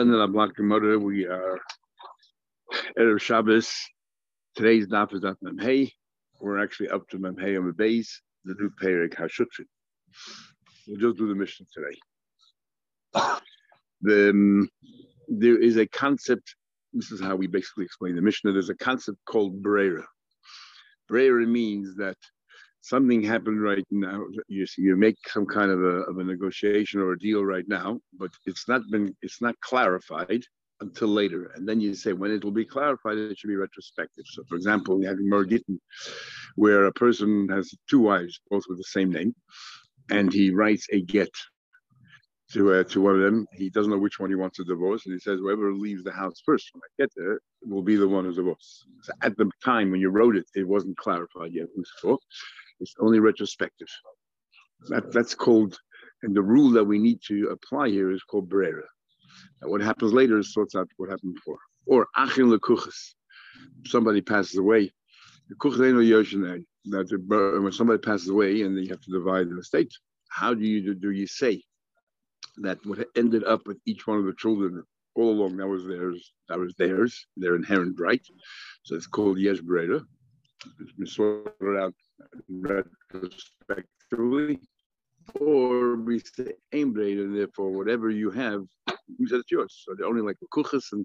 Alan and Ablat Gemara, we are Erev Shabbos. Today's daf is at Memhei. We're actually up to Memhei on the base, the new Perek HaShutfin. We'll just do the Mishnah today. The, um, there is a concept, this is how we basically explain the Mishnah. There's a concept called Brera. Brera means that something happened right now. You you make some kind of a, of a negotiation or a deal right now, but it's not been it's not clarified until later. And then you say when it will be clarified, it should be retrospective. So, for example, we have Mergitten, where a person has two wives, both with the same name, and he writes a get to uh, to one of them. He doesn't know which one he wants to divorce, and he says whoever leaves the house first when I get there will be the one who's divorced. So at the time when you wrote it, it wasn't clarified yet. It's only retrospective. That, that's called, and the rule that we need to apply here is called brera. What happens later sorts out what happened before. Or achin lekuchas. Somebody passes away. That when somebody passes away and you have to divide the estate, how do you do you say that what ended up with each one of the children all along that was theirs, that was theirs, their inherent right. So it's called yesh brera. It's been sorted out retrospectively, or we say aim and therefore whatever you have, we said it's yours. So they're only like kuchas and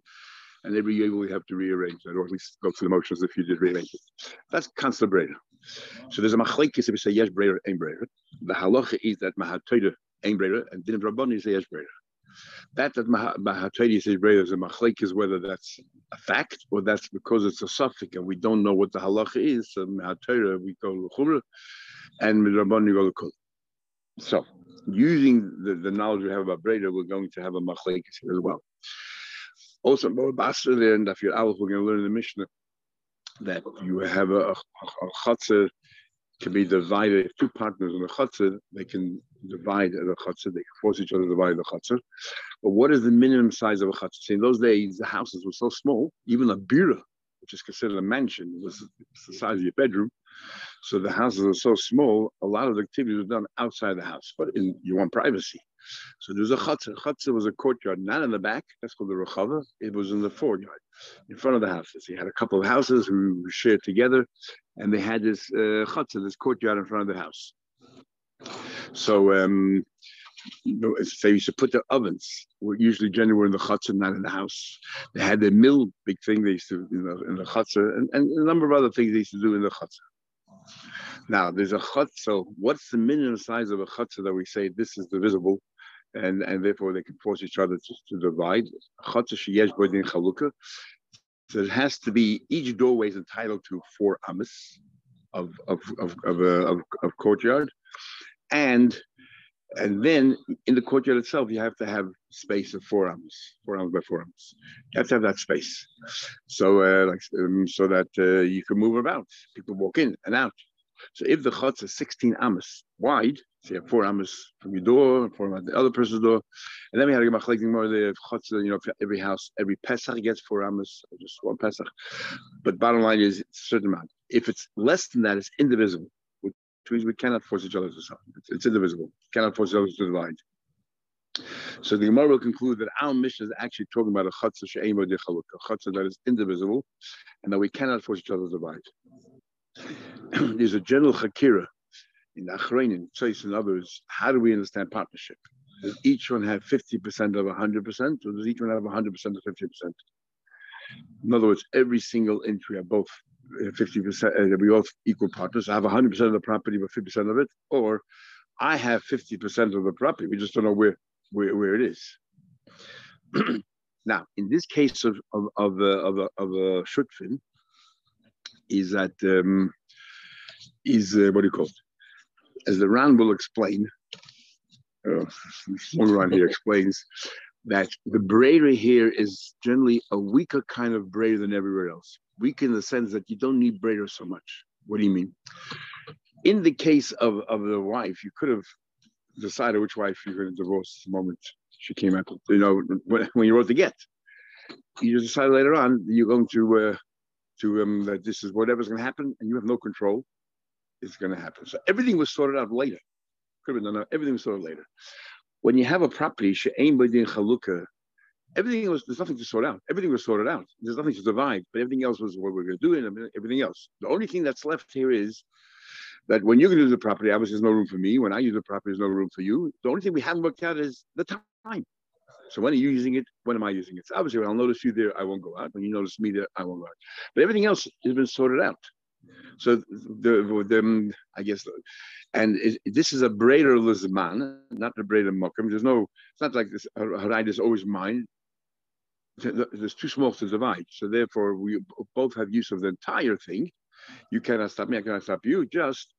and every year we have to rearrange that, or at least go through the motions if you did rearrange it. That's constant brera. So there's a machlekes if we say yes brera, aim brera. The halacha is that mahatoida brera, and din rabbani say yes brera. That that Mahataydi says is a machlek is whether that's a fact or that's because it's a safek and we don't know what the halacha is. So Mahatayra we go to and midrabban we go to kul. So using the, the knowledge we have about Brera, we're going to have a machlek here as well. Also, Basta there and Dafir Aleph, we're going to learn in the Mishnah that you have a, a, a chatzah can be divided. If two partners in a chutzah, they can divide the chutzah. They can force each other to divide the chutzah. But what is the minimum size of a chutzah? In those days, the houses were so small. Even a bira, which is considered a mansion, was the size of your bedroom. So the houses are so small. A lot of the activities were done outside the house, but in, you want privacy. So there's a chutzah. Chutzah was a courtyard, not in the back. That's called the rechava. It was in the foreyard, in front of the houses. He had a couple of houses who shared together, and they had this uh, chutzah, this courtyard in front of the house. So um, they used to put their ovens. Usually, generally, were in the chutzah, not in the house. They had their mill, big thing they used to, you know, in the chutzah, and, and a number of other things they used to do in the chutzah. Now, there's a chutzah. What's the minimum size of a chutzah that we say this is divisible, and and therefore they can force each other to, to divide? So it has to be each doorway is entitled to four amas of of of of, uh, of, of courtyard, and and then in the courtyard itself, you have to have space of four arms, four arms by four arms. You have to have that space, so uh, like um, so that uh, you can move about. People walk in and out. So if the chutz is 16 amas wide, so you have four amas from your door, four amas the other person's door, and then we had to get collecting more the chutz. You know, every house, every pesach gets four amas, just one pesach. But bottom line is it's a certain amount. If it's less than that, it's indivisible which means we cannot force each other to suffer. It's, it's indivisible. Cannot force each other to divide. So the Gemara will conclude that our Mishnah is actually talking about a chatzah she'ema a chatzah that is indivisible, and that we cannot force each other to divide. There's a general hakira in Achrein, Tzais, and others. How do we understand partnership? Does each one have 50% of 100%, or does each one have 100% of 50%? In other words, every single entry have both 50%, uh, we all equal partners. I have 100% of the property, but 50% of it. Or I have 50% of the property. We just don't know where, where, where it is. now, in this case of, of, of, uh, of, a, of a shutfin, is that, um, is uh, what do you call it? As the Ran will explain, uh, one Ran here explains that the brera here is generally a weaker kind of brera than everywhere else weak in the sense that you don't need brera so much. What do you mean? In the case of, of the wife, you could have decided which wife you're going to divorce the moment she came out. You know, when, when you wrote the get, you just decide later on you're going to uh, to um, that this is whatever's going to happen, and you have no control. It's going to happen. So everything was sorted out later. Could have been done. Everything was sorted later. When you have a property, she'ain b'din chalukah, everything was there's nothing to sort out. Everything was sorted out. There's nothing to divide, but everything else was what we're going to do and everything else. The only thing that's left here is that when you're going to use the property, obviously there's no room for me. When I use the property, there's no room for you. The only thing we haven't worked out is the time. So when are you using it? When am I using it? So obviously, when I'll notice you there, I won't go out. When you notice me there, I won't go out. But everything else has been sorted out. So the, the um, I guess, and it, this is a brera lizman, not a brera mokum. There's no, it's not like this. Harayt is always mine. There's too small to divide. So therefore, we both have use of the entire thing. You cannot stop me. I cannot stop you. Just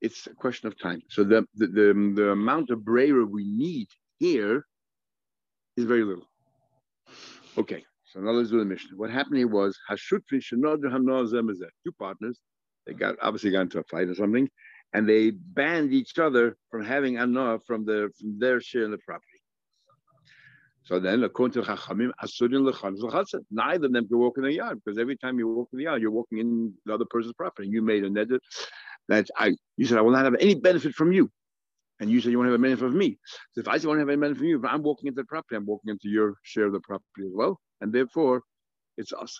it's a question of time. So the the the, the amount of brera we need here is very little. Okay, so now let's do the Mishnah. What happened here was HaShutfin two partners. They got obviously got into a fight or something, and they banned each other from having anah from the from their share in the property. So then, according to Chachamim, neither of them can walk in the yard because every time you walk in the yard, you're walking in the other person's property. You made a neder that I, you said, I will not have any benefit from you. And you said you want to have a benefit from me. So if I say I want to have a benefit from you, but I'm walking into the property, I'm walking into your share of the property as well. And therefore, it's us.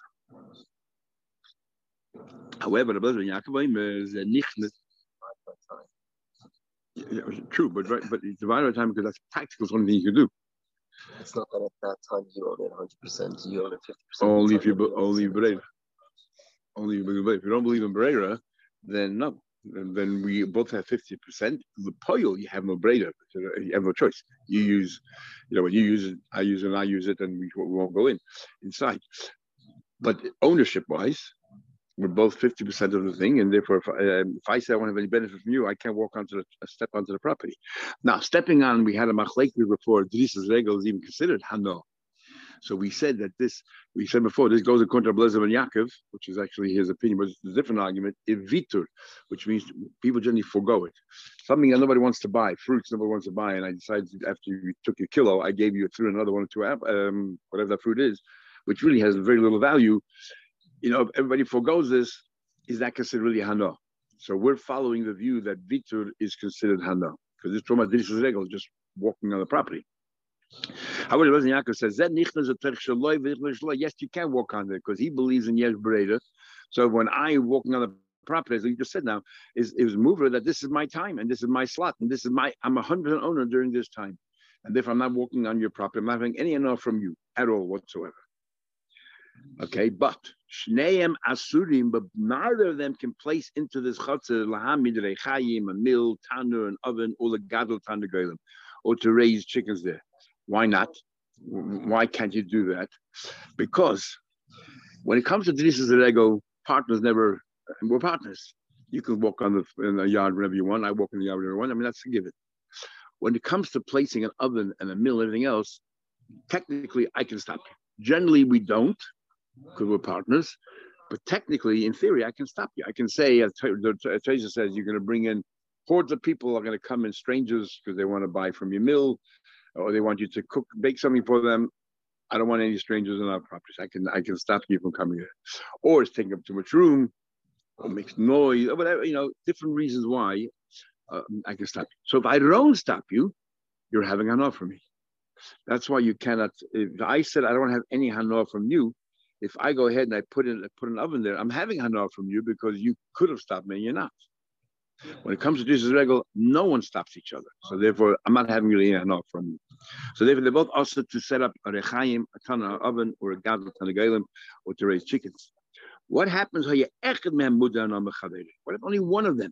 However, the brother Yaakov is nicht yeah, true, but right, but it's divided by time because that's practical. It's the only thing you can do. It's not that at that time you own it 100 percent, you own it 50 percent. Only if you only Berera. Only if you don't believe in Berera, then no then we both have 50%. The poil, you have no brera, you have no choice. You use, you know, when you use it, I use it, and I use it, and we, we won't go in inside. But ownership wise, we're both 50% of the thing, and therefore, if, um, if I say I want to have any benefit from you, I can't walk onto the step onto the property. Now, stepping on, we had a machlek before. Drisas Regel is even considered hano. So we said that this, we said before, this goes according to Blazer and Yaakov, which is actually his opinion, but it's a different argument. Evitur, which means people generally forego it. Something that nobody wants to buy, fruits nobody wants to buy, and I decided after you took your kilo, I gave you through another one or two, um, whatever that fruit is, which really has very little value. You know, everybody foregoes this, is that considered really hana? So we're following the view that vitur is considered hana because this trauma is just walking on the property. However, Rabbi Yaakov says that yes, you can walk on it because he believes in yes brera. So when I walking on the property, as you just said now, is is mover that this is my time and this is my slot and this is my I'm a hundred percent owner during this time, and therefore I'm not walking on your property. I'm not having any enough from you at all whatsoever. Okay, but Shneim Asurim, but neither of them can place into this chatzah lahamid rechayim, a mill, tanur, an oven, or the gadol tanur or to raise chickens there. Why not? Why can't you do that? Because when it comes to Drisas Regel, partners never, we're partners. You can walk on the, in the yard whenever you want. I walk in the yard whenever I want. I mean, that's a given. When it comes to placing an oven and a mill and everything else, technically I can stop you. Generally, we don't because we're partners. But technically, in theory, I can stop you. I can say, as Teresa says, you're going to bring in hordes of people are going to come in, strangers, because they want to buy from your mill or they want you to cook, bake something for them. I don't want any strangers in our properties. I can I can stop you from coming here, or it's taking up too much room, or makes noise, or whatever. You know, different reasons why uh, I can stop you. So if I don't stop you, you're having hana from me. That's why you cannot. If I said I don't have any hana from you, if I go ahead and I put in put an oven there, I'm having hana from you because you could have stopped me and you're not. When it comes to drisas regel, no one stops each other. So therefore, I'm not having really enough from you. So therefore, they're both also to set up a rechaim, a tana oven, or a gadol tarnegolim, or to raise chickens. What happens? What if only one of them?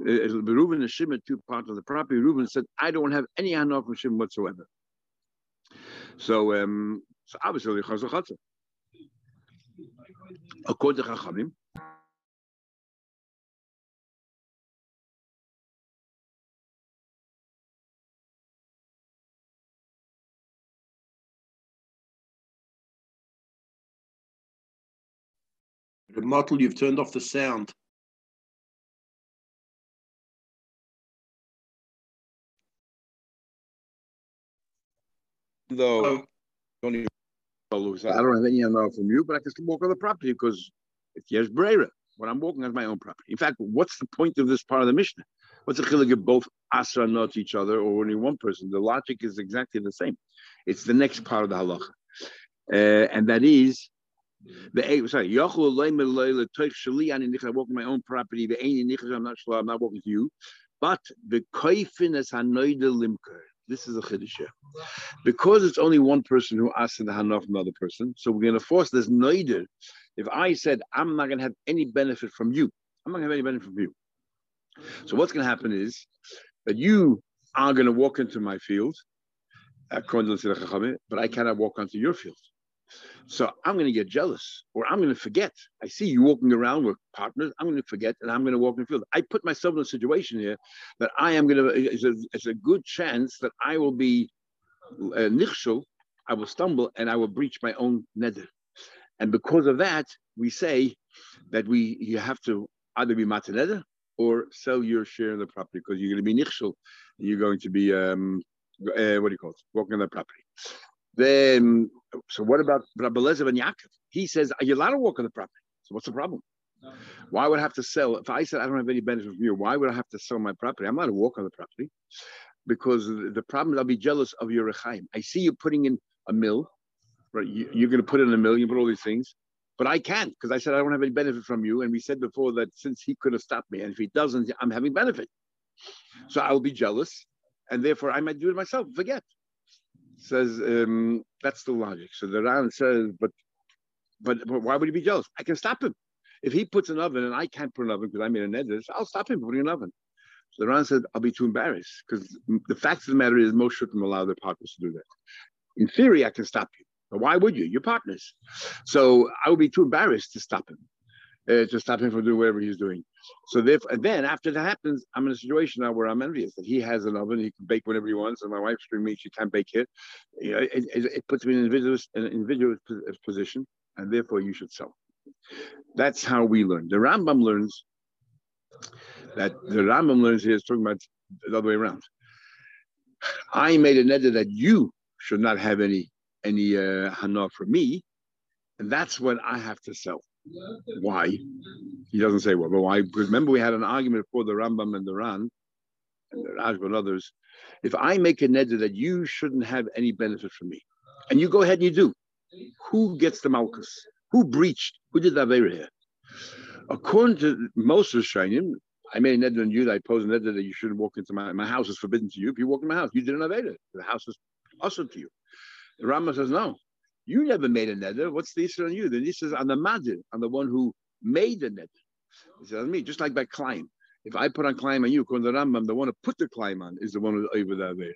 Uh, Reuben and Shimon, two parts of the property. Reuben said, "I don't have any hana from Shimon whatsoever." So, um, so obviously, according to Chachamim, model, you've turned off the sound. Though, oh. don't even, I don't have any know from you, but I can still walk on the property because it's yes brera. What I'm walking on my own property. In fact, what's the point of this part of the Mishnah? What's the chilik of both asra not each other or only one person? The logic is exactly the same. It's the next part of the halacha, uh, and that is the eight, sorry. Yachul I walk in my own property. I'm not sure. I'm not walking to you, but the koifin is hanoida limker. This is a chiddush. Because it's only one person who asks the hana from another person, so we're going to force this noider. If I said I'm not going to have any benefit from you, I'm not going to have any benefit from you. So what's going to happen is that you are going to walk into my field, according to the but I cannot walk onto your field. So I'm going to get jealous or I'm going to forget. I see you walking around with partners. I'm going to forget and I'm going to walk in the field. I put myself in a situation here that I am going to, it's a, it's a good chance that I will be uh, I will stumble and I will breach my own neder. And because of that, we say that we you have to either be mataneder or sell your share in the property because you're going to be nichshel. You're going to be um, uh, what do you call it? Walking on the property. Then, so what about Rabbi Lezer and Yaakov? He says, Are you allowed to walk on the property? So what's the problem? Why would I have to sell? If I said I don't have any benefit from you, why would I have to sell my property? I'm not to walk on the property because the problem is I'll be jealous of your rechaim. I see you putting in a mill, right? You, are going to put in a mill, you put all these things, but I can't because I said I don't have any benefit from you. And we said before that since he could have stopped me, and if he doesn't, I'm having benefit. So I'll be jealous, and therefore I might do it myself. Forget says um, that's the logic. So the Ran says, but, but but why would he be jealous? I can stop him. If he puts an oven and I can't put an oven because I made a neder, I'll stop him putting an oven. So the Ran said, I'll be too embarrassed because the fact of the matter is most shouldn't allow their partners to do that. In theory, I can stop you. But why would you? You're partners. So I would be too embarrassed to stop him, uh, to stop him from doing whatever he's doing. So therefore, then after that happens, I'm in a situation now where I'm envious that he has an oven, he can bake whatever he wants, and my wife's doing me, she can't bake here. You know, it, it, it, puts me in an invidious, an invidious position, and therefore you should sell. That's how we learn. The Rambam learns that the Rambam learns here is talking about the other way around. I made a neder that you should not have any any uh, hana for me, and that's what I have to sell. Why? He doesn't say well, but why? Because remember we had an argument for the Rambam and the Ran, and the Rashba and others. If I make a neder that you shouldn't have any benefit from me, and you go ahead and you do, who gets the malkus? Who breached? Who did the Avera here? According to most of the Shainim, I made a neder on you that I posed a neder that you shouldn't walk into my my house is forbidden to you. If you walk in my house, you did an Avera. The house is awesome to you. The Rambam says no. You never made a neder. What's the issue on you? The issue is on the madir, on the one who made the. He says on me, just like by climb. If I put on climb on you, according to the Rambam, the one who put the climb on is the one who's over the Avera.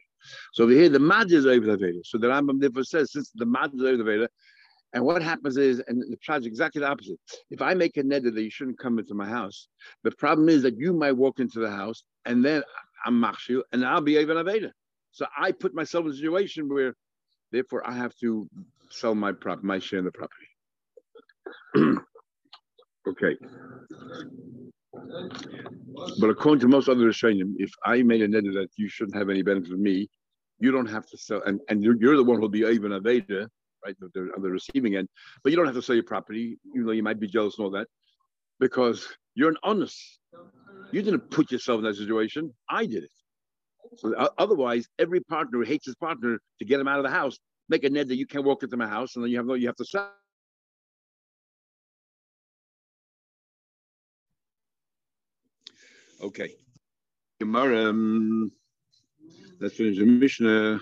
So over here, the madir is over the Avera. So the Rambam therefore says, since the madir is over the Avera, and what happens is, and the is exactly the opposite. If I make a neder that you shouldn't come into my house, the problem is that you might walk into the house and then I'm machshil and I'll be even aveda. So I put myself in a situation where, therefore, I have to sell my prop, my share in the property. okay. But according to most other Rishonim, if I made a neder that you shouldn't have any benefit of me, you don't have to sell, and, and you're, you're the one who'll be even a Veda, right, the, on the receiving end, but you don't have to sell your property, even though you might be jealous and all that, because you're an honest. You didn't put yourself in that situation. I did it. So uh, otherwise, every partner hates his partner to get him out of the house make a net that you can't walk into my house, and then you have no, you have to sell. Okay. Gemara. Um, let's finish the Mishnah.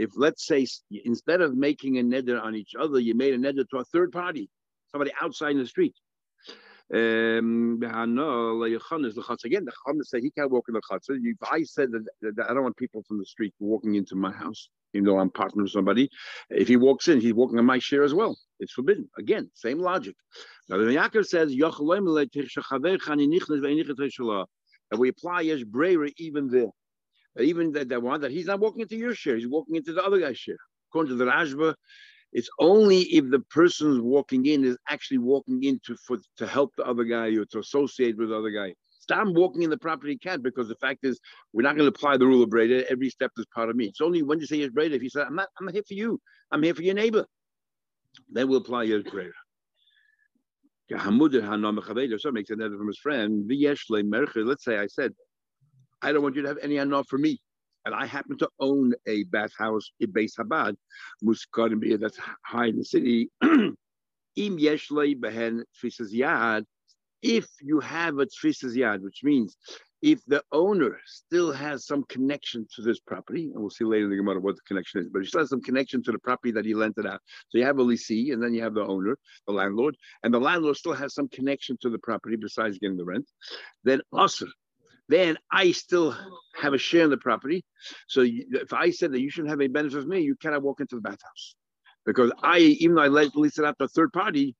If let's say instead of making a neder on each other, you made a neder to a third party, somebody outside in the street. Um, again, the Chacham said he can't walk in the Chatzah. I said that, that, I don't want people from the street walking into my house, even though I'm partner with somebody, if he walks in, he's walking on my share as well. It's forbidden. Again, same logic. Now, the Yaakov says, and we apply Yesh Brera even there. Even that, that one, that he's not walking into your share, he's walking into the other guy's share. According to the Rashba, it's only if the person walking in is actually walking in to, for, to help the other guy or to associate with the other guy. Stop walking in the property can't because the fact is we're not going to apply the rule of Brera. Every step is part of me. It's only when you say it's Brera if you say I'm not I'm not here for you. I'm here for your neighbor. then we'll apply your prayer. So makes another from his friend. Let's say I said, I don't want you to have any anah for me. And I happen to own a bathhouse in Beis Habad, that's high in the city. Im behen yad. If you have a tfisas yad, which means if the owner still has some connection to this property, and we'll see later in the Gemara what the connection is, but he still has some connection to the property that he lent it out. So you have a leasee, and then you have the owner, the landlord, and the landlord still has some connection to the property besides getting the rent. Then also, then I still have a share in the property. So if I said that you shouldn't have a benefit of me, you cannot walk into the bathhouse because I, even though I let lease it out to a third party,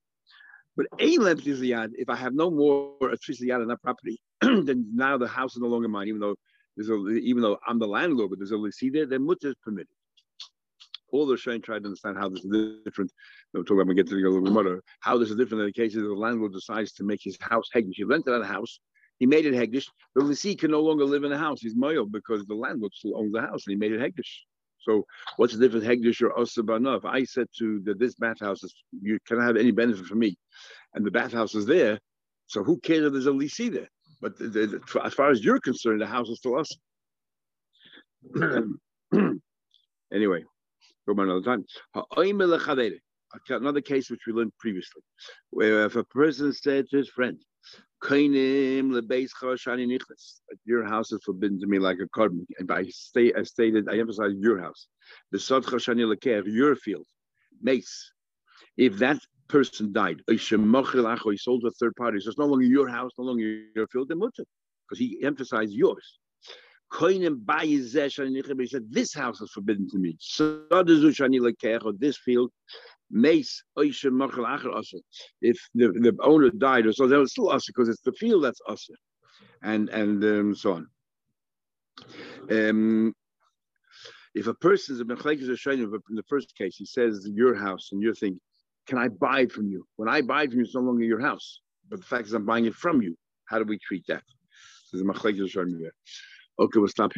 but a yad, if I have no more a yad in that property, then now the house is no longer mine, even though there's a, even though I'm the landlord, but there's a lease there, then mutter is permitted. All the Shain tried to understand how this is different. I'm talking about we get to the mother, uh, how this is different in the cases the landlord decides to make his house hegdish. He rented out a house, he made it hegdish. The lessee can no longer live in the house. He's moyo because the landlord still owns the house and he made it hegdish. So what's the difference hegdish or osabana? If I said to that this bathhouse is you cannot have any benefit for me, and the bathhouse is there, so who cares if there's a lessee there? But the, the, as far as you're concerned, the house is still us. anyway, go about another time. Another case which we learned previously, where if a person said to his friend, your house is forbidden to me like a korban. And I, stay, I stated, I emphasize your house. The your field, mace. If that person died, he sold to a third party, so it's no longer your house, no longer your field, then mutter, because he emphasized yours. He said, This house is forbidden to me. This field mace if the, the owner died or so then it's still usher because it's the field that's usher and and um, so on. Um, if a person is a in the first case he says your house and you're thinking can I buy it from you? When I buy it from you it's no longer your house. But the fact is I'm buying it from you. How do we treat that? So the okay we'll stop here